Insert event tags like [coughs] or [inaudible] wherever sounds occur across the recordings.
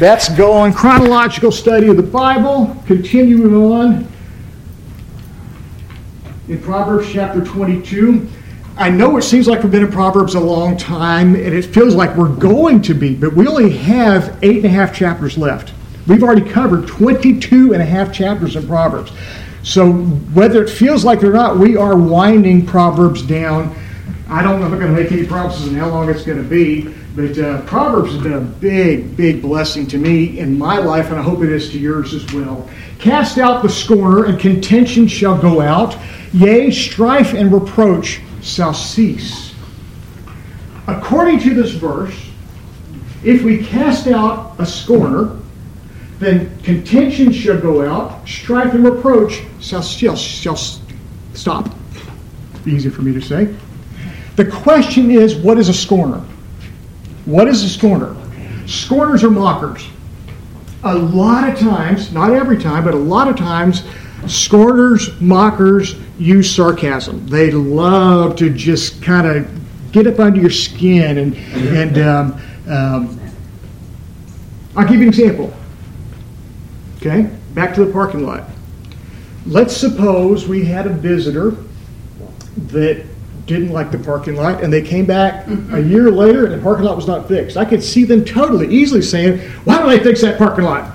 That's going chronological study of the Bible. Continuing on in Proverbs chapter 22. I know it seems like we've been in Proverbs a long time, and it feels like we're going to be, but we only have eight and a half chapters left. We've already covered 22 and a half chapters in Proverbs. So whether it feels like it or not, we are winding Proverbs down. I don't know if I'm going to make any promises on how long it's going to be, but uh, Proverbs has been a big, big blessing to me in my life, and I hope it is to yours as well. Cast out the scorner, and contention shall go out. Yea, strife and reproach shall cease. According to this verse, if we cast out a scorner, then contention shall go out, strife and reproach shall, shall, shall stop. Easy for me to say. The question is, what is a scorner? What is a scorner? Scorners are mockers. A lot of times, not every time, but a lot of times, scorners, mockers use sarcasm. They love to just kind of get up under your skin. And, and um, um, I'll give you an example. Okay, back to the parking lot. Let's suppose we had a visitor that didn't like the parking lot and they came back a year later and the parking lot was not fixed. I could see them totally easily saying, Why don't they fix that parking lot?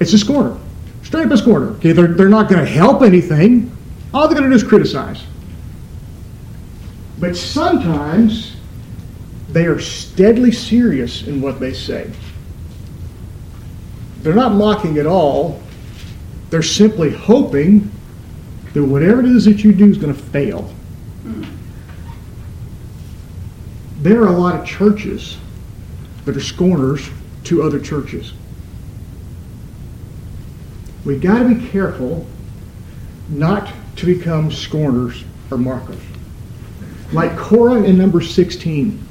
It's a scorner. Straight up a scorner. Okay, they're, they're not going to help anything. All they're going to do is criticize. But sometimes they are steadily serious in what they say. They're not mocking at all. They're simply hoping that whatever it is that you do is going to fail. There are a lot of churches that are scorners to other churches. We've got to be careful not to become scorners or mockers. Like Korah in number 16.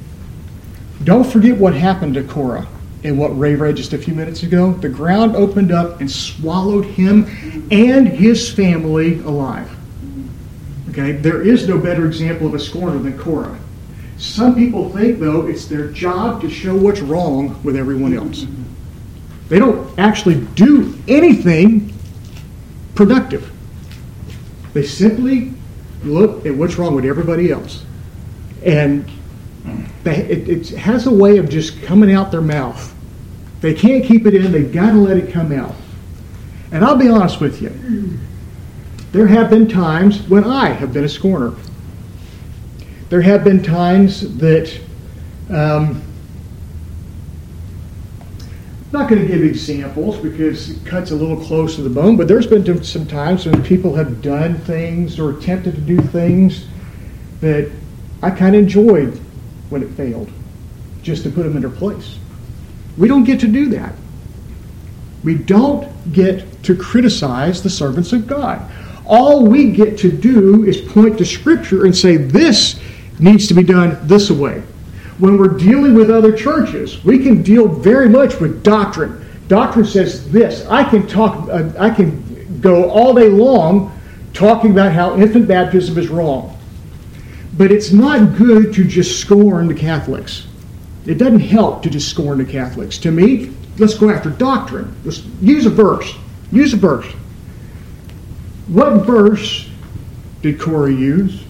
Don't forget what happened to Korah and what Ray read just a few minutes ago. The ground opened up and swallowed him and his family alive. Okay, there is no better example of a scorner than Korah. Some people think, though, it's their job to show what's wrong with everyone else. They don't actually do anything productive. They simply look at what's wrong with everybody else. And they, it, it has a way of just coming out their mouth. They can't keep it in, they've got to let it come out. And I'll be honest with you. There have been times when I have been a scorner. There have been times that um, I'm not going to give examples because it cuts a little close to the bone, but there's been some times when people have done things or attempted to do things that I kind of enjoyed when it failed, just to put them in their place. We don't get to do that. We don't get to criticize the servants of God. All we get to do is point to Scripture and say, this needs to be done this way. When we're dealing with other churches, we can deal very much with doctrine. Doctrine says this. I can talk, uh, I can go all day long talking about how infant baptism is wrong. But it's not good to just scorn the Catholics. It doesn't help to just scorn the Catholics. To me, let's go after doctrine. Let's use a verse. Use a verse. What verse did Korah use?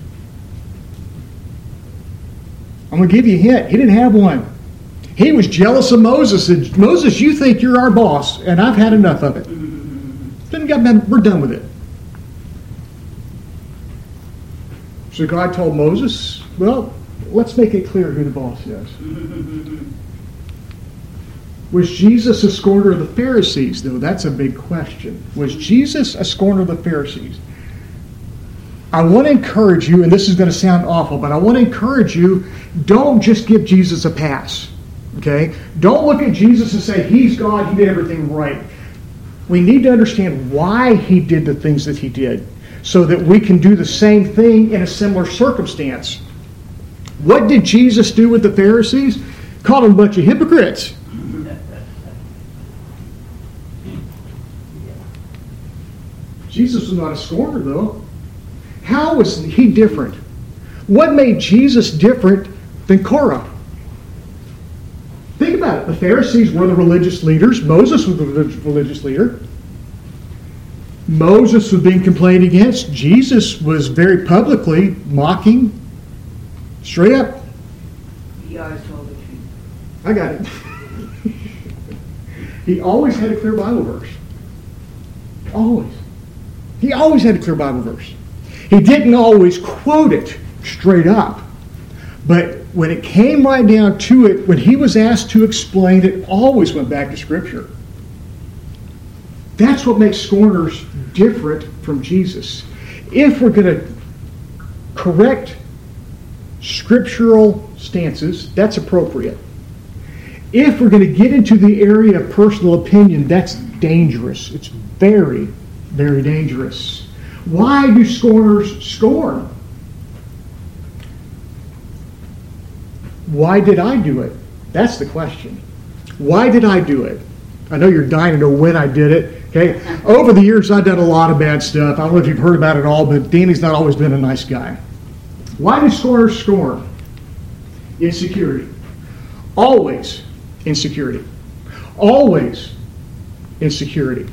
I'm going to give you a hint. He didn't have one. He was jealous of Moses. And Moses, you think you're our boss, and I've had enough of it. [laughs] Then we're done with it. So God told Moses, well, let's make it clear who the boss is. [laughs] Was Jesus a scorner of the Pharisees, though? That's a big question. Was Jesus a scorner of the Pharisees? I want to encourage you, and this is going to sound awful, but I want to encourage you don't just give Jesus a pass. Okay? Don't look at Jesus and say, He's God, He did everything right. We need to understand why He did the things that He did so that we can do the same thing in a similar circumstance. What did Jesus do with the Pharisees? Called them a bunch of hypocrites. [laughs] Jesus was not a scorner, though. How was he different? What made Jesus different than Korah? Think about it. the Pharisees were the religious leaders. Moses was the religious leader. Moses was being complained against. Jesus was very publicly mocking, straight up. He always told the truth. I got it. he always had a clear Bible verse. Always. He always had a clear Bible verse. He didn't always quote it straight up. But when it came right down to it, when he was asked to explain it, always went back to Scripture. That's what makes scorners different from Jesus. If we're going to correct scriptural stances, that's appropriate. If we're going to get into the area of personal opinion, that's dangerous. It's very, very dangerous. Why do scorners scorn? Why did I do it? That's the question. Why did I do it? I know you're dying to know when I did it. Okay. Over the years, I've done a lot of bad stuff. I don't know if you've heard about it all, but Danny's not always been a nice guy. Why do scorners scorn? Insecurity. Always insecurity. Always insecurity.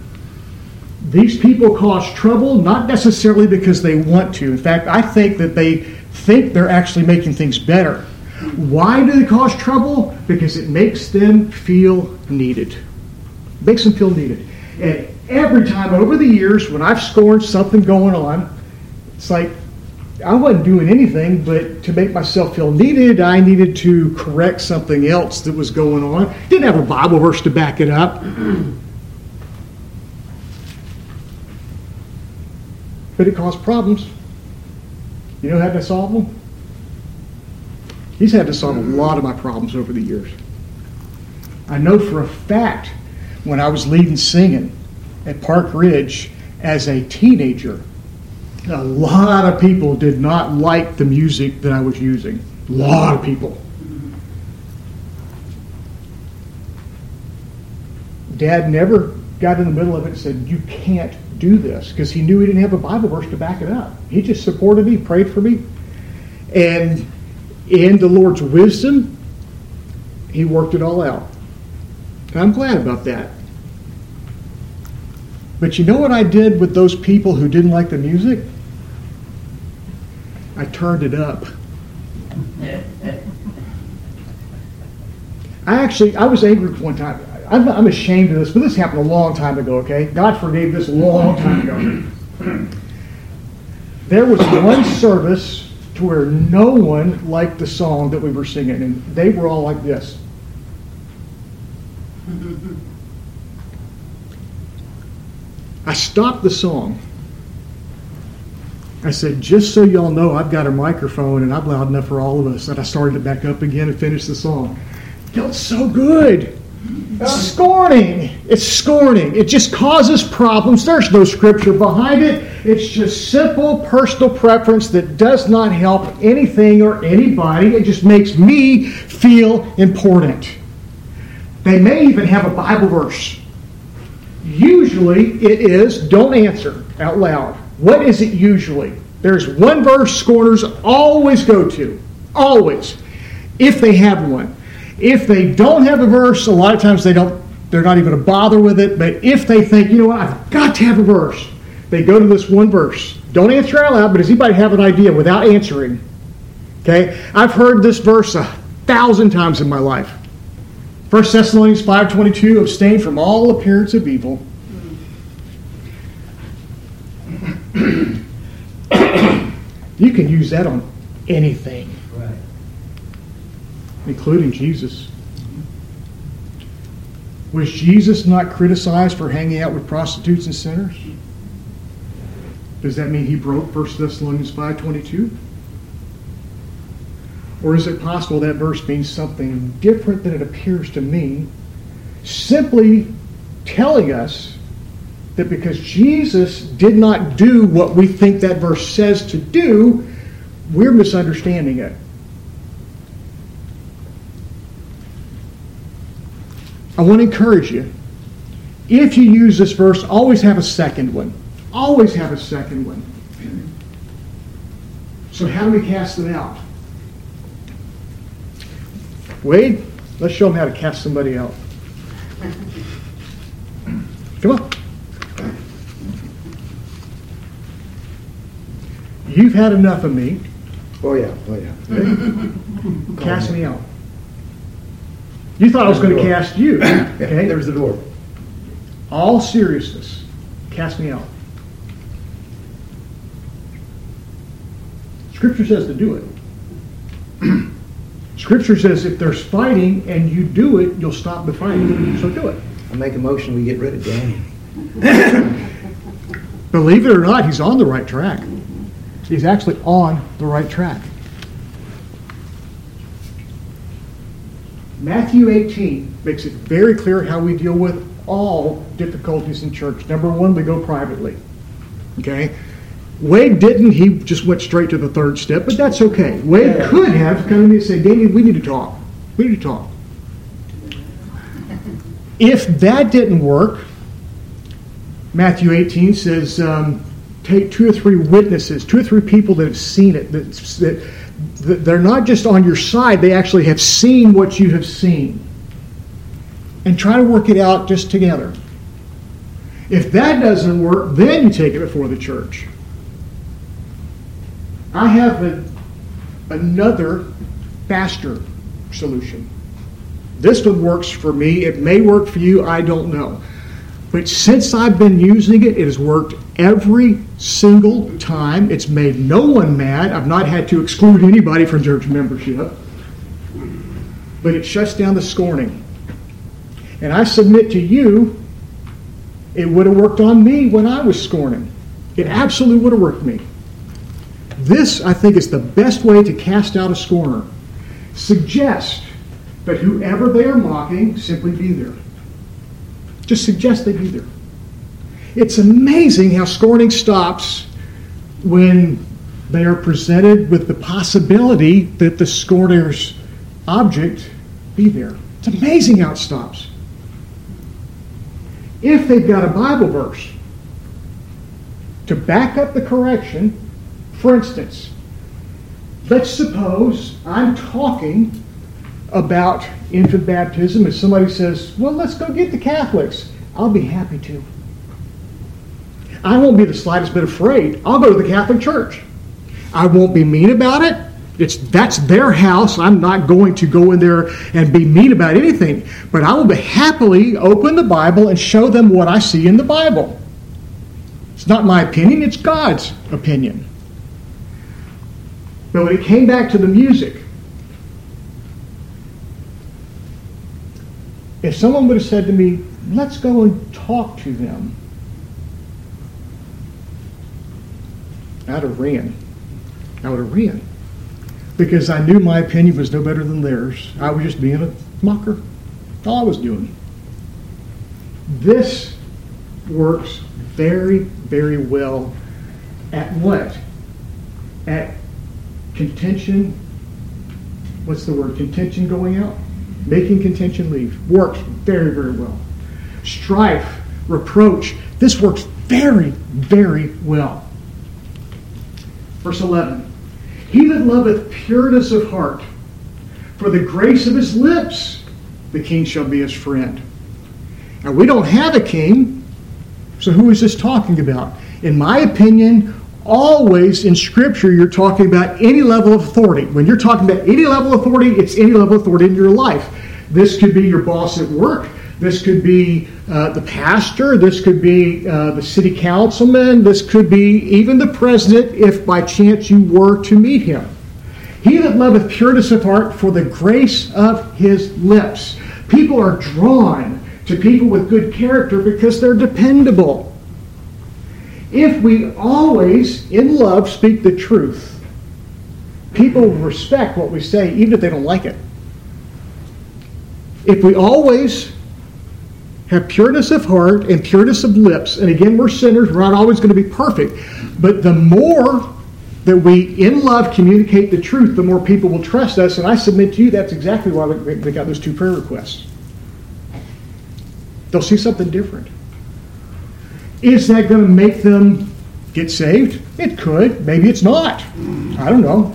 These people cause trouble not necessarily because they want to. In fact, I think that they think they're actually making things better. Why do they cause trouble? Because it makes them feel needed. It makes them feel needed. And every time over the years when I've scorned something going on, it's like I wasn't doing anything, but to make myself feel needed, I needed to correct something else that was going on. Didn't have a Bible verse to back it up. But it caused problems. You know how to solve them? He's had to solve a lot of my problems over the years. I know for a fact when I was leading singing at Park Ridge as a teenager, a lot of people did not like the music that I was using. A lot of people. Dad never got in the middle of it and said, You can't do this, because he knew he didn't have a Bible verse to back it up. He just supported me, prayed for me. And in the Lord's wisdom, he worked it all out. And I'm glad about that. But you know what I did with those people who didn't like the music? I turned it up. [laughs] I actually, I was angry one time. I'm, I'm, ashamed of this, but this happened a long time ago, okay? God forgave this a long time ago. There was one service to where no one liked the song that we were singing, and they were all like this. I stopped the song. I said, just so y'all know, I've got a microphone and I'm loud enough for all of us. And I started it back up again and finished the song. It felt so good. Scorning. It's scorning. It just causes problems. There's no scripture behind it. It's just simple personal preference that does not help anything or anybody. It just makes me feel important. They may even have a Bible verse. Usually it is don't answer out loud. What is it usually? There's one verse scorners always go to. Always. If they have one. If they don't have a verse, a lot of times they don't they're not even to bother with it, but if they think, you know what, I've got to have a verse, they go to this one verse. Don't answer out loud, but does anybody have an idea without answering? Okay? I've heard this verse a thousand times in my life. 1 Thessalonians 5.22, abstain from all appearance of evil. [clears throat] you can use that on anything. Including Jesus. Was Jesus not criticized for hanging out with prostitutes and sinners? Does that mean he broke 1 Thessalonians 5.22? Or is it possible that verse means something different than it appears to mean, simply telling us that because Jesus did not do what we think that verse says to do, we're misunderstanding it. I want to encourage you. If you use this verse, always have a second one. Always have a second one. So, how do we cast them out? Wade, Let's show them how to cast somebody out. Come on. You've had enough of me. Oh, yeah, oh, yeah. Cast me out. You thought I was going to cast you. [coughs] Okay? There's the door. All seriousness, cast me out. Scripture says to do it. [clears throat] Scripture says if there's fighting and you do it, you'll stop the fighting. So do it. I make a motion, we get rid of Danny. [laughs] Believe it or not, he's on the right track. He's actually on the right track. Matthew 18 makes it very clear how we deal with all difficulties in church. Number one, we go privately. Okay? Wade didn't. He just went straight to the third step, but that's okay. Wade Yeah. could have come to me and say, Danny, we need to talk. We need to talk. If that didn't work, Matthew 18 says, um, take two or three witnesses, two or three people that have seen it, that, that they're not just on your side, they actually have seen what you have seen. And try to work it out just together. If that doesn't work, then you take it before the church. I have a, another faster solution. This one works for me. It may work for you. I don't know. But since I've been using it, it has worked every single time. It's made no one mad. I've not had to exclude anybody from church membership. But it shuts down the scorning. And I submit to you, it would have worked on me when I was scorning. It absolutely would have worked me. This, I think, is the best way to cast out a scorner. Suggest that whoever they are mocking simply be there. Just suggest they be there. It's amazing how scorning stops when they are presented with the possibility that the scorner's object be there. It's amazing how it stops. If they've got a Bible verse to back up the correction, for instance, let's suppose I'm talking about infant baptism if somebody says, Well, let's go get the Catholics. I'll be happy to. I won't be the slightest bit afraid. I'll go to the Catholic Church. I won't be mean about it. It's that's their house. I'm not going to go in there and be mean about anything. But I will be happily open the Bible and show them what I see in the Bible. It's not my opinion, it's God's opinion. But when it came back to the music, if someone would have said to me, let's go and talk to them, I'd have ran. I would have ran. Because I knew my opinion was no better than theirs. I was just being a mocker. All I was doing. This works very, very well at what? At contention. What's the word? Contention going out? Making contention leave. Works very, very well. Strife, reproach. This works very, very well. Verse 11 He that loveth pureness of heart, for the grace of his lips, the king shall be his friend. Now, we don't have a king, so who is this talking about? In my opinion, always in Scripture, you're talking about any level of authority. When you're talking about any level of authority, it's any level of authority in your life. This could be your boss at work. This could be uh, the pastor. This could be uh, the city councilman. This could be even the president if by chance you were to meet him. He that loveth pureness of heart for the grace of his lips. People are drawn to people with good character because they're dependable. If we always, in love, speak the truth, people will respect what we say, even if they don't like it. If we always have pureness of heart and pureness of lips, and again, we're sinners, we're not always going to be perfect, but the more that we, in love, communicate the truth, the more people will trust us. And I submit to you that's exactly why we got those two prayer requests. They'll see something different. Is that going to make them get saved? It could. Maybe it's not. I don't know.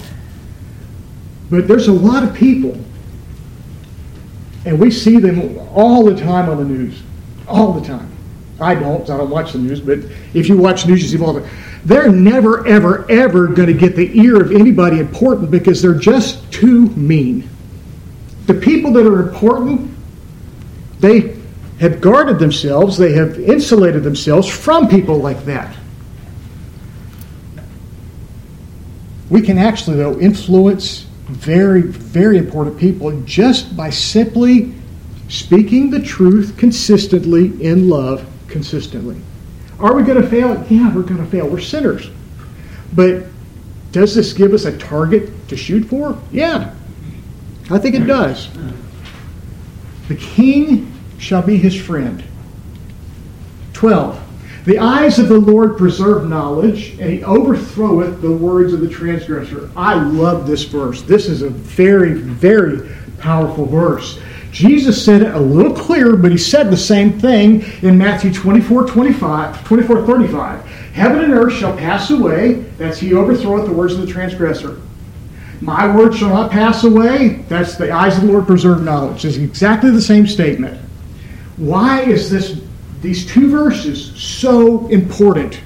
But there's a lot of people And we see them all the time on the news. All the time. I don't, I don't watch the news, but if you watch news, you see all the They're never, ever, ever going to get the ear of anybody important because they're just too mean. The people that are important, they have guarded themselves, they have insulated themselves from people like that. We can actually, though, influence very, very important people just by simply speaking the truth consistently in love consistently. Are we going to fail? Yeah, we're going to fail. We're sinners. But does this give us a target to shoot for? Yeah, I think it does. The king shall be his friend. 12. The eyes of the Lord preserve knowledge, and he overthroweth the words of the transgressor. I love this verse. This is a very, very powerful verse. Jesus said it a little clearer, but he said the same thing in Matthew 24, 25, 24, 35. Heaven and earth shall pass away. That's he overthroweth the words of the transgressor. My word shall not pass away. That's the eyes of the Lord preserve knowledge. It's exactly the same statement. Why is this these two verses so important?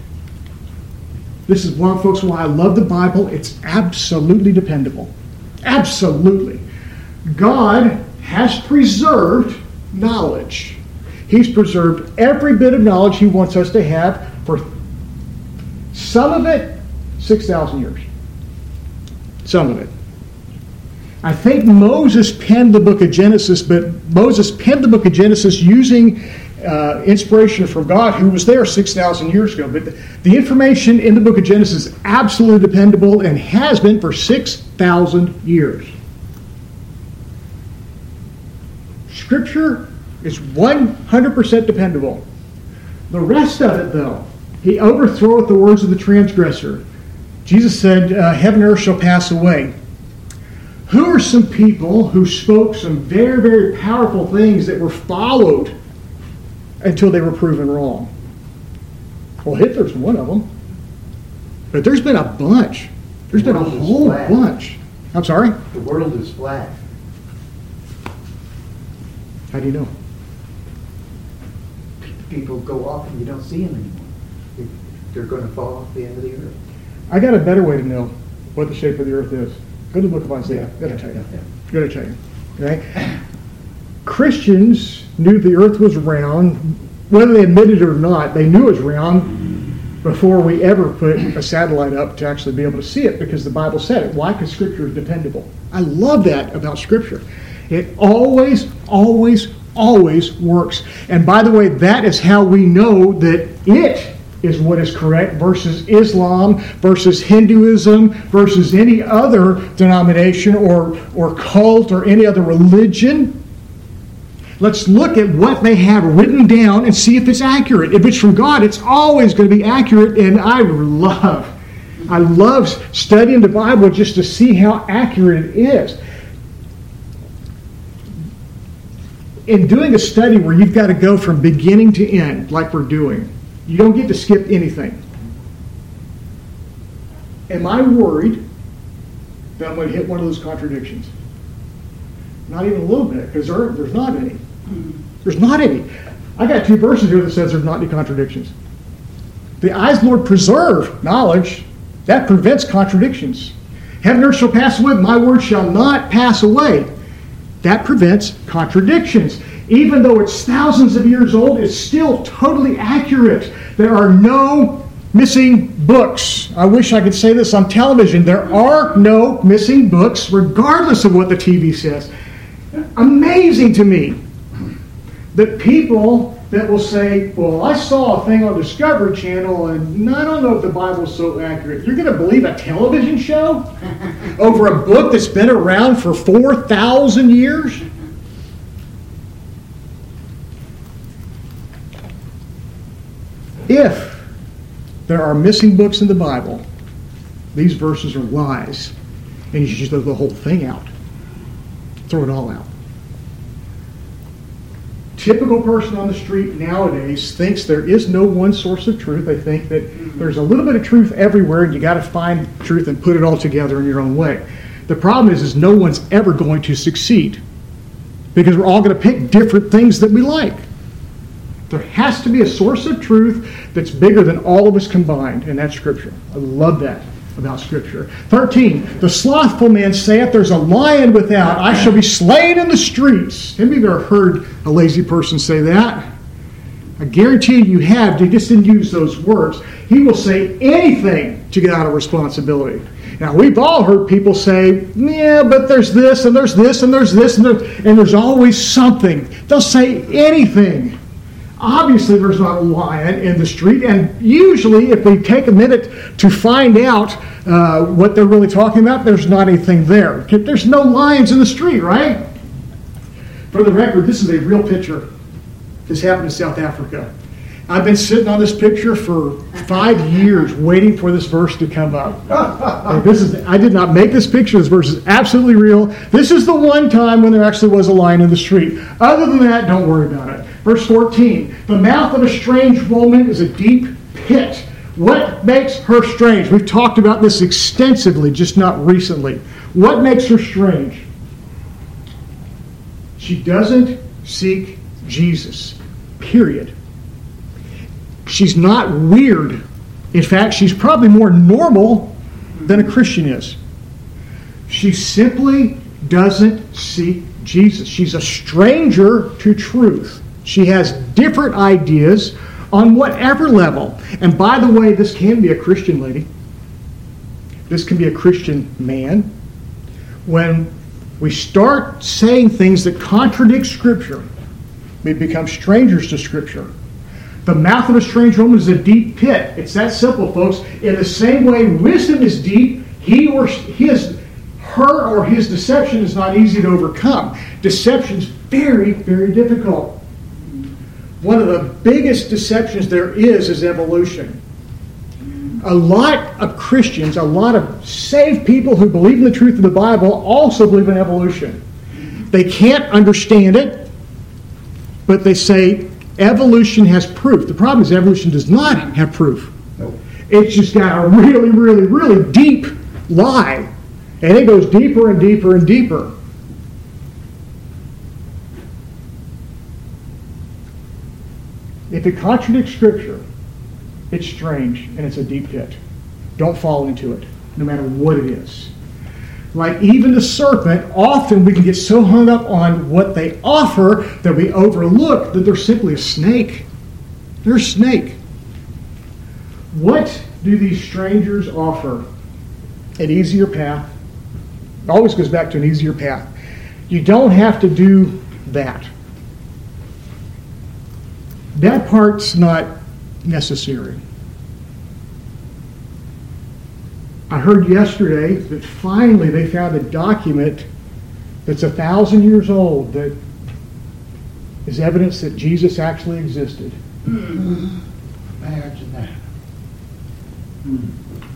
This is one, folks, why I love the Bible. It's absolutely dependable. Absolutely. God has preserved knowledge. He's preserved every bit of knowledge he wants us to have for some of it 6,000 years. Some of it. I think Moses penned the book of Genesis, but Moses penned the book of Genesis using uh, inspiration from God, who was there 6,000 years ago. But the, the information in the book of Genesis is absolutely dependable and has been for 6,000 years. Scripture is 100% dependable. The rest of it, though, he overthroweth the words of the transgressor. Jesus said, uh, Heaven and earth shall pass away. Who are some people who spoke some very, very powerful things that were followed until they were proven wrong? Well, Hitler's one of them. But there's been a bunch. There's The been a whole bunch. I'm sorry? The world is flat. How do you know? People go off and you don't see them anymore. They're going to fall off the end of the earth. I got a better way to know what the shape of the earth is. Go to the book of Isaiah. Gotta tell you. Gotta tell you. Okay? Christians knew the earth was round, whether they admitted it or not, they knew it was round before we ever put a satellite up to actually be able to see it because the Bible said it. Why? Because Scripture is dependable. I love that about Scripture. It always, always, always works. And by the way, that is how we know that it is what is correct versus Islam, versus Hinduism, versus any other denomination or, or cult or any other religion. Let's look at what they have written down and see if it's accurate. If it's from God, it's always going to be accurate. And I love, I love studying the Bible just to see how accurate it is. In doing a study where you've got to go from beginning to end, like we're doing, you don't get to skip anything. Am I worried that I'm going to hit one of those contradictions? Not even a little bit, because there, there's not any. There's not any. I got two verses here that says there's not any contradictions. The eyes, Lord, preserve knowledge. That prevents contradictions. Heaven and earth shall pass away, my word shall not pass away. That prevents contradictions. Even though it's thousands of years old, it's still totally accurate. There are no missing books. I wish I could say this on television. There are no missing books, regardless of what the TV says. Amazing to me that people that will say, Well, I saw a thing on Discovery Channel and I don't know if the Bible's so accurate. You're going to believe a television show over a book that's been around for 4,000 years? If there are missing books in the Bible, these verses are lies. And you should just throw the whole thing out. Throw it all out. Typical person on the street nowadays thinks there is no one source of truth. They think that mm-hmm. there's a little bit of truth everywhere and you got to find truth and put it all together in your own way. The problem is, is no one's ever going to succeed. because we're all going to pick different things that we like. There has to be a source of truth that's bigger than all of us combined, and that's Scripture. I love that about Scripture. 13, the slothful man saith, There's a lion without, I shall be slain in the streets. Have you ever heard a lazy person say that? I guarantee you have, they just didn't use those words. He will say anything to get out of responsibility. Now, we've all heard people say, yeah, but there's this, and there's this, and there's this, and, there, and there's always something. They'll say anything. Obviously, there's not a lion in the street, and usually, if we take a minute to find out uh, what they're really talking about, there's not anything there. There's no lions in the street, right? For the record, this is a real picture. This happened in South Africa. I've been sitting on this picture for five years waiting for this verse to come up. this is I did not make this picture. This verse is absolutely real. This is the one time when there actually was a lion in the street. Other than that, don't worry about it. Verse 14. The mouth of a strange woman is a deep pit. What makes her strange? We've talked about this extensively, just not recently. What makes her strange? She doesn't seek Jesus. Period. She's not weird. In fact, she's probably more normal than a Christian is. She simply doesn't seek Jesus. She's a stranger to truth. She has different ideas on whatever level. And by the way, this can be a Christian lady. This can be a Christian man. When we start saying things that contradict Scripture, we become strangers to Scripture. The mouth of a strange woman is a deep pit. It's that simple, folks. In the same way wisdom is deep, he or his her or his deception is not easy to overcome. Deception is very, very difficult. One of the biggest deceptions there is is evolution. A lot of Christians, a lot of saved people who believe in the truth of the Bible also believe in evolution. They can't understand it, but they say Evolution has proof. The problem is evolution does not have proof. It's just got a really, really, really deep lie. And it goes deeper and deeper and deeper. If it contradicts Scripture, it's strange and it's a deep pit. Don't fall into it, no matter what it is. Like even the serpent, often we can get so hung up on what they offer that we overlook that they're simply a snake. They're a snake. What do these strangers offer? An easier path. It always goes back to an easier path. You don't have to do that. That part's not necessary. I heard yesterday that finally they found a document that's a thousand years old that is evidence that Jesus actually existed. Hmm. Imagine that. Hmm.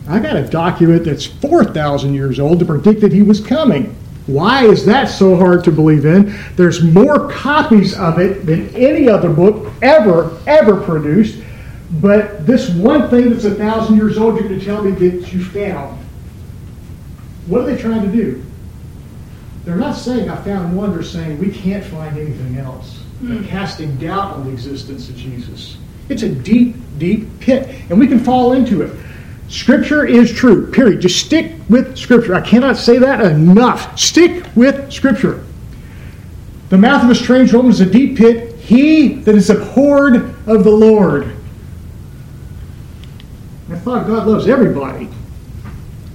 I got a document that's 4,000 years old to predict that he was coming. Why is that so hard to believe in? There's more copies of it than any other book ever, ever produced. But this one thing that's a thousand years old, you're going to tell me that you found. What are they trying to do? They're not saying I found one, they're saying we can't find anything else. They're hmm. casting doubt on the existence of Jesus. It's a deep, deep pit, and we can fall into it. Scripture is true, period. Just stick with Scripture. I cannot say that enough. Stick with Scripture. The mouth of a strange woman is a deep pit. He that is abhorred of the Lord I thought God loves everybody.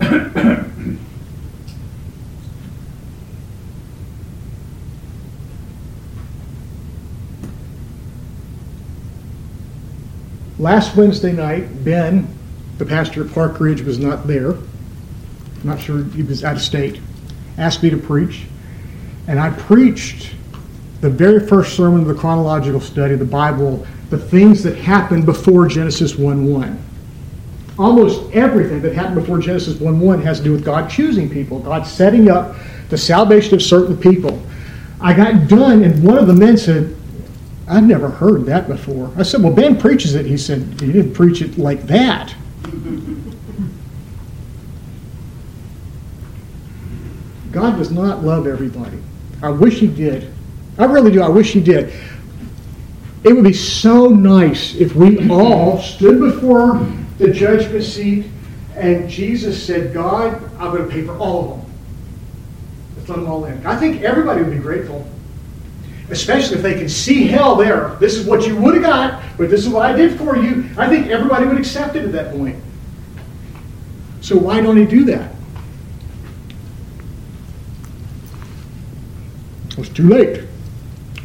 [coughs] Last Wednesday night, Ben, the pastor at Park Ridge, was not there. I'm not sure he was out of state. Asked me to preach. And I preached the very first sermon of the chronological study of the Bible, the things that happened before Genesis 1 1 almost everything that happened before Genesis 1 1 has to do with God choosing people, God setting up the salvation of certain people. I got done, and one of the men said, I've never heard that before. I said, Well, Ben preaches it. He said, He didn't preach it like that. God does not love everybody. I wish He did. I really do. I wish he did. It would be so nice if we all stood before the judgment seat and Jesus said, God, I'm going to pay for all of them. Let's let them all in. I think everybody would be grateful, especially if they can see hell there. This is what you would have got, but this is what I did for you. I think everybody would accept it at that point. So why don't he do that? It was too late.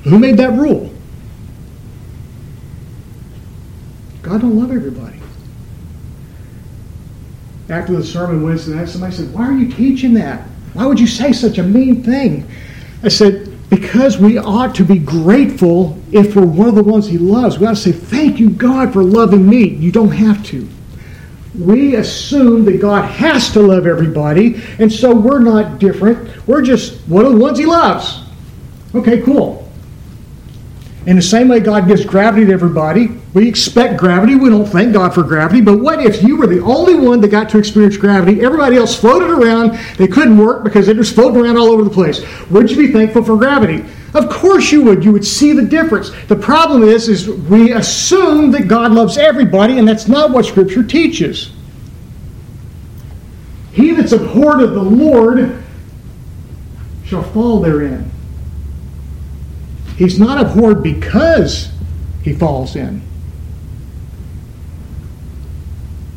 Who made that rule? God don't love everybody. After the sermon Wednesday night, somebody said, Why are you teaching that? Why would you say such a mean thing? I said, Because we ought to be grateful if we're one of the ones He loves. We ought to say, Thank you, God, for loving me. You don't have to. We assume that God has to love everybody, and so we're not different. We're just one of the ones He loves. Okay, cool. In the same way God gives gravity to everybody, we expect gravity. We don't thank God for gravity. But what if you were the only one that got to experience gravity? Everybody else floated around. They couldn't work because they just floating around all over the place. Would you be thankful for gravity? Of course you would. You would see the difference. The problem is, is we assume that God loves everybody, and that's not what Scripture teaches. He that's abhorred of the Lord shall fall therein. He's not abhorred because he falls in.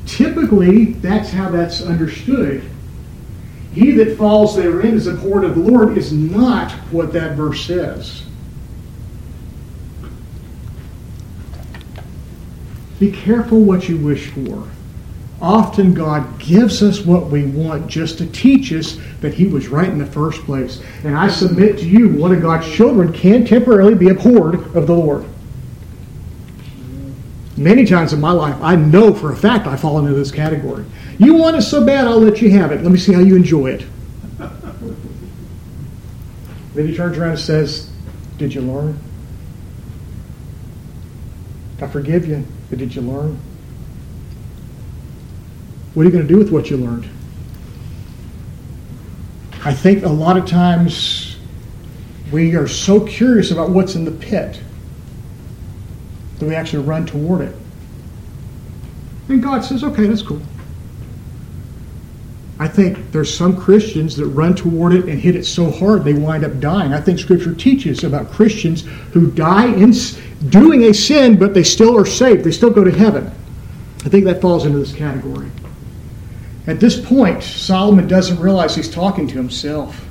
Typically, that's how that's understood. He that falls therein is abhorred of the Lord is not what that verse says. Be careful what you wish for. Often God gives us what we want just to teach us that He was right in the first place. And I submit to you, one of God's children can temporarily be abhorred of the Lord. Many times in my life, I know for a fact I fall into this category. You want it so bad, I'll let you have it. Let me see how you enjoy it. then he turns around and says, Did you learn? I forgive you, but did you learn? What are you going to do with what you learned? I think a lot of times we are so curious about what's in the pit that we actually run toward it. And God says, okay, that's cool. I think there's some Christians that run toward it and hit it so hard they wind up dying. I think Scripture teaches about Christians who die in doing a sin, but they still are saved. They still go to heaven. I think that falls into this category. At this point, Solomon doesn't realize he's talking to himself.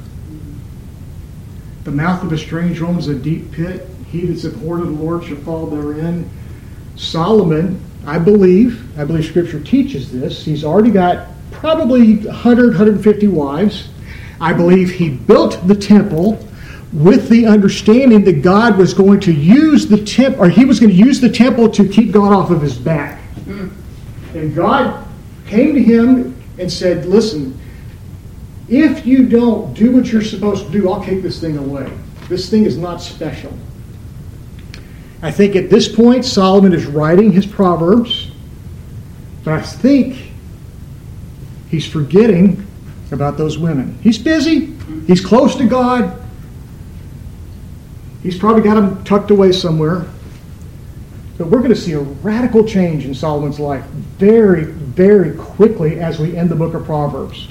The mouth of a strange woman is a deep pit. He that's abhorred of the Lord shall fall therein. Solomon, I believe, I believe Scripture teaches this. He's already got probably 100, 150 wives. I believe he built the temple with the understanding that God was going to use the temple, or he was going to use the temple to keep God off of his back. Hmm. And God came to him and said, Listen, if you don't do what you're supposed to do, I'll take this thing away. This thing is not special. I think at this point, Solomon is writing his Proverbs, but I think he's forgetting about those women. He's busy, he's close to God, he's probably got them tucked away somewhere. But we're going to see a radical change in Solomon's life very, very quickly as we end the book of Proverbs.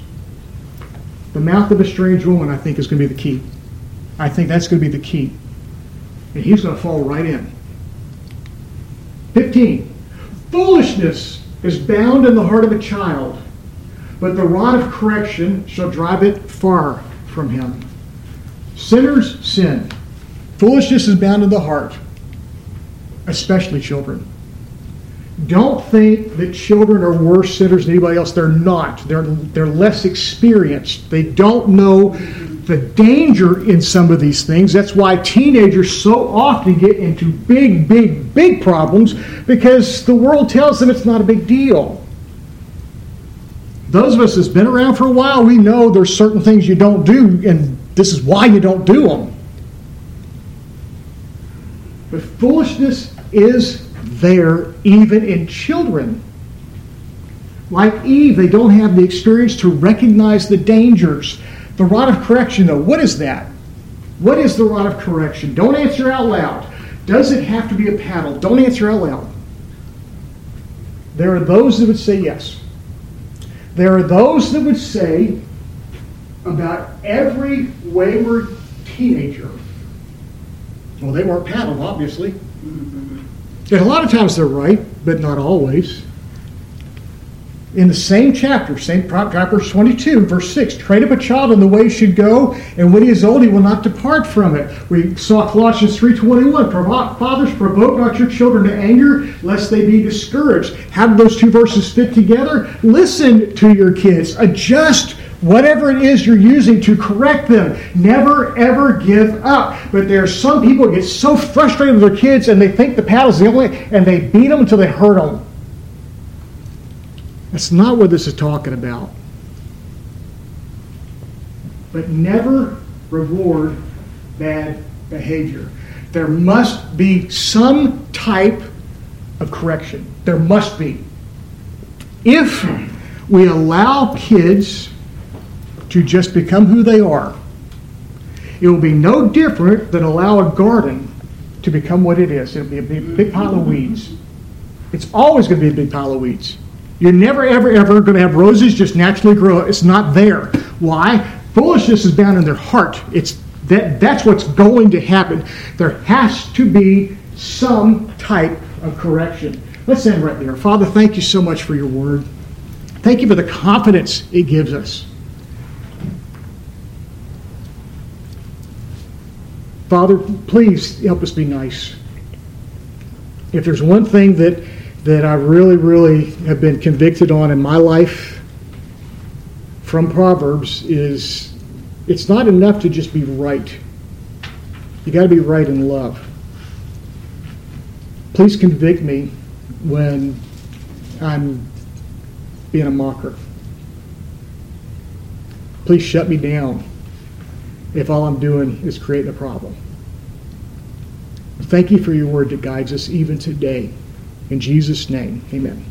The mouth of a strange woman, I think, is going to be the key. I think that's going to be the key. And he's going to fall right in. 15. Foolishness is bound in the heart of a child, but the rod of correction shall drive it far from him. Sinners sin. Foolishness is bound in the heart especially children. Don't think that children are worse sinners than anybody else. They're not. They're, they're less experienced. They don't know the danger in some of these things. That's why teenagers so often get into big, big, big problems because the world tells them it's not a big deal. Those of us that's been around for a while, we know there's certain things you don't do, and this is why you don't do them. But foolishness is there even in children. Like Eve, they don't have the experience to recognize the dangers. The rod of correction, though, what is that? What is the rod of correction? Don't answer out loud. Does it have to be a paddle? Don't answer out loud. There are those that would say yes. There are those that would say about every wayward teenager, well, they weren't paddled, obviously. Mm-hmm. And a lot of times they're right, but not always. In the same chapter, same Proverbs 22, verse 6, train up a child in the way he should go, and when he is old, he will not depart from it. We saw Colossians 3.21, fathers, provoke not your children to anger, lest they be discouraged. How do those two verses fit together? Listen to your kids. Adjust whatever it is you're using to correct them. Never, ever give up. But there are some people who get so frustrated with their kids, and they think the paddle's the only, and they beat them until they hurt them. That's not what this is talking about. But never reward bad behavior. There must be some type of correction. There must be. If we allow kids to just become who they are, it will be no different than allow a garden to become what it is. It'll be a big, big pile of weeds. It's always going to be a big pile of weeds. You're never, ever, ever going to have roses just naturally grow. It's not there. Why? Foolishness is bound in their heart. It's that, that's what's going to happen. There has to be some type of correction. Let's end right there. Father, thank you so much for your word. Thank you for the confidence it gives us. Father, please help us be nice. If there's one thing that that I really, really have been convicted on in my life from Proverbs is it's not enough to just be right. You got to be right in love. Please convict me when I'm being a mocker. Please shut me down if all I'm doing is creating a problem. Thank you for your word that guides us even today. In Jesus' name, amen.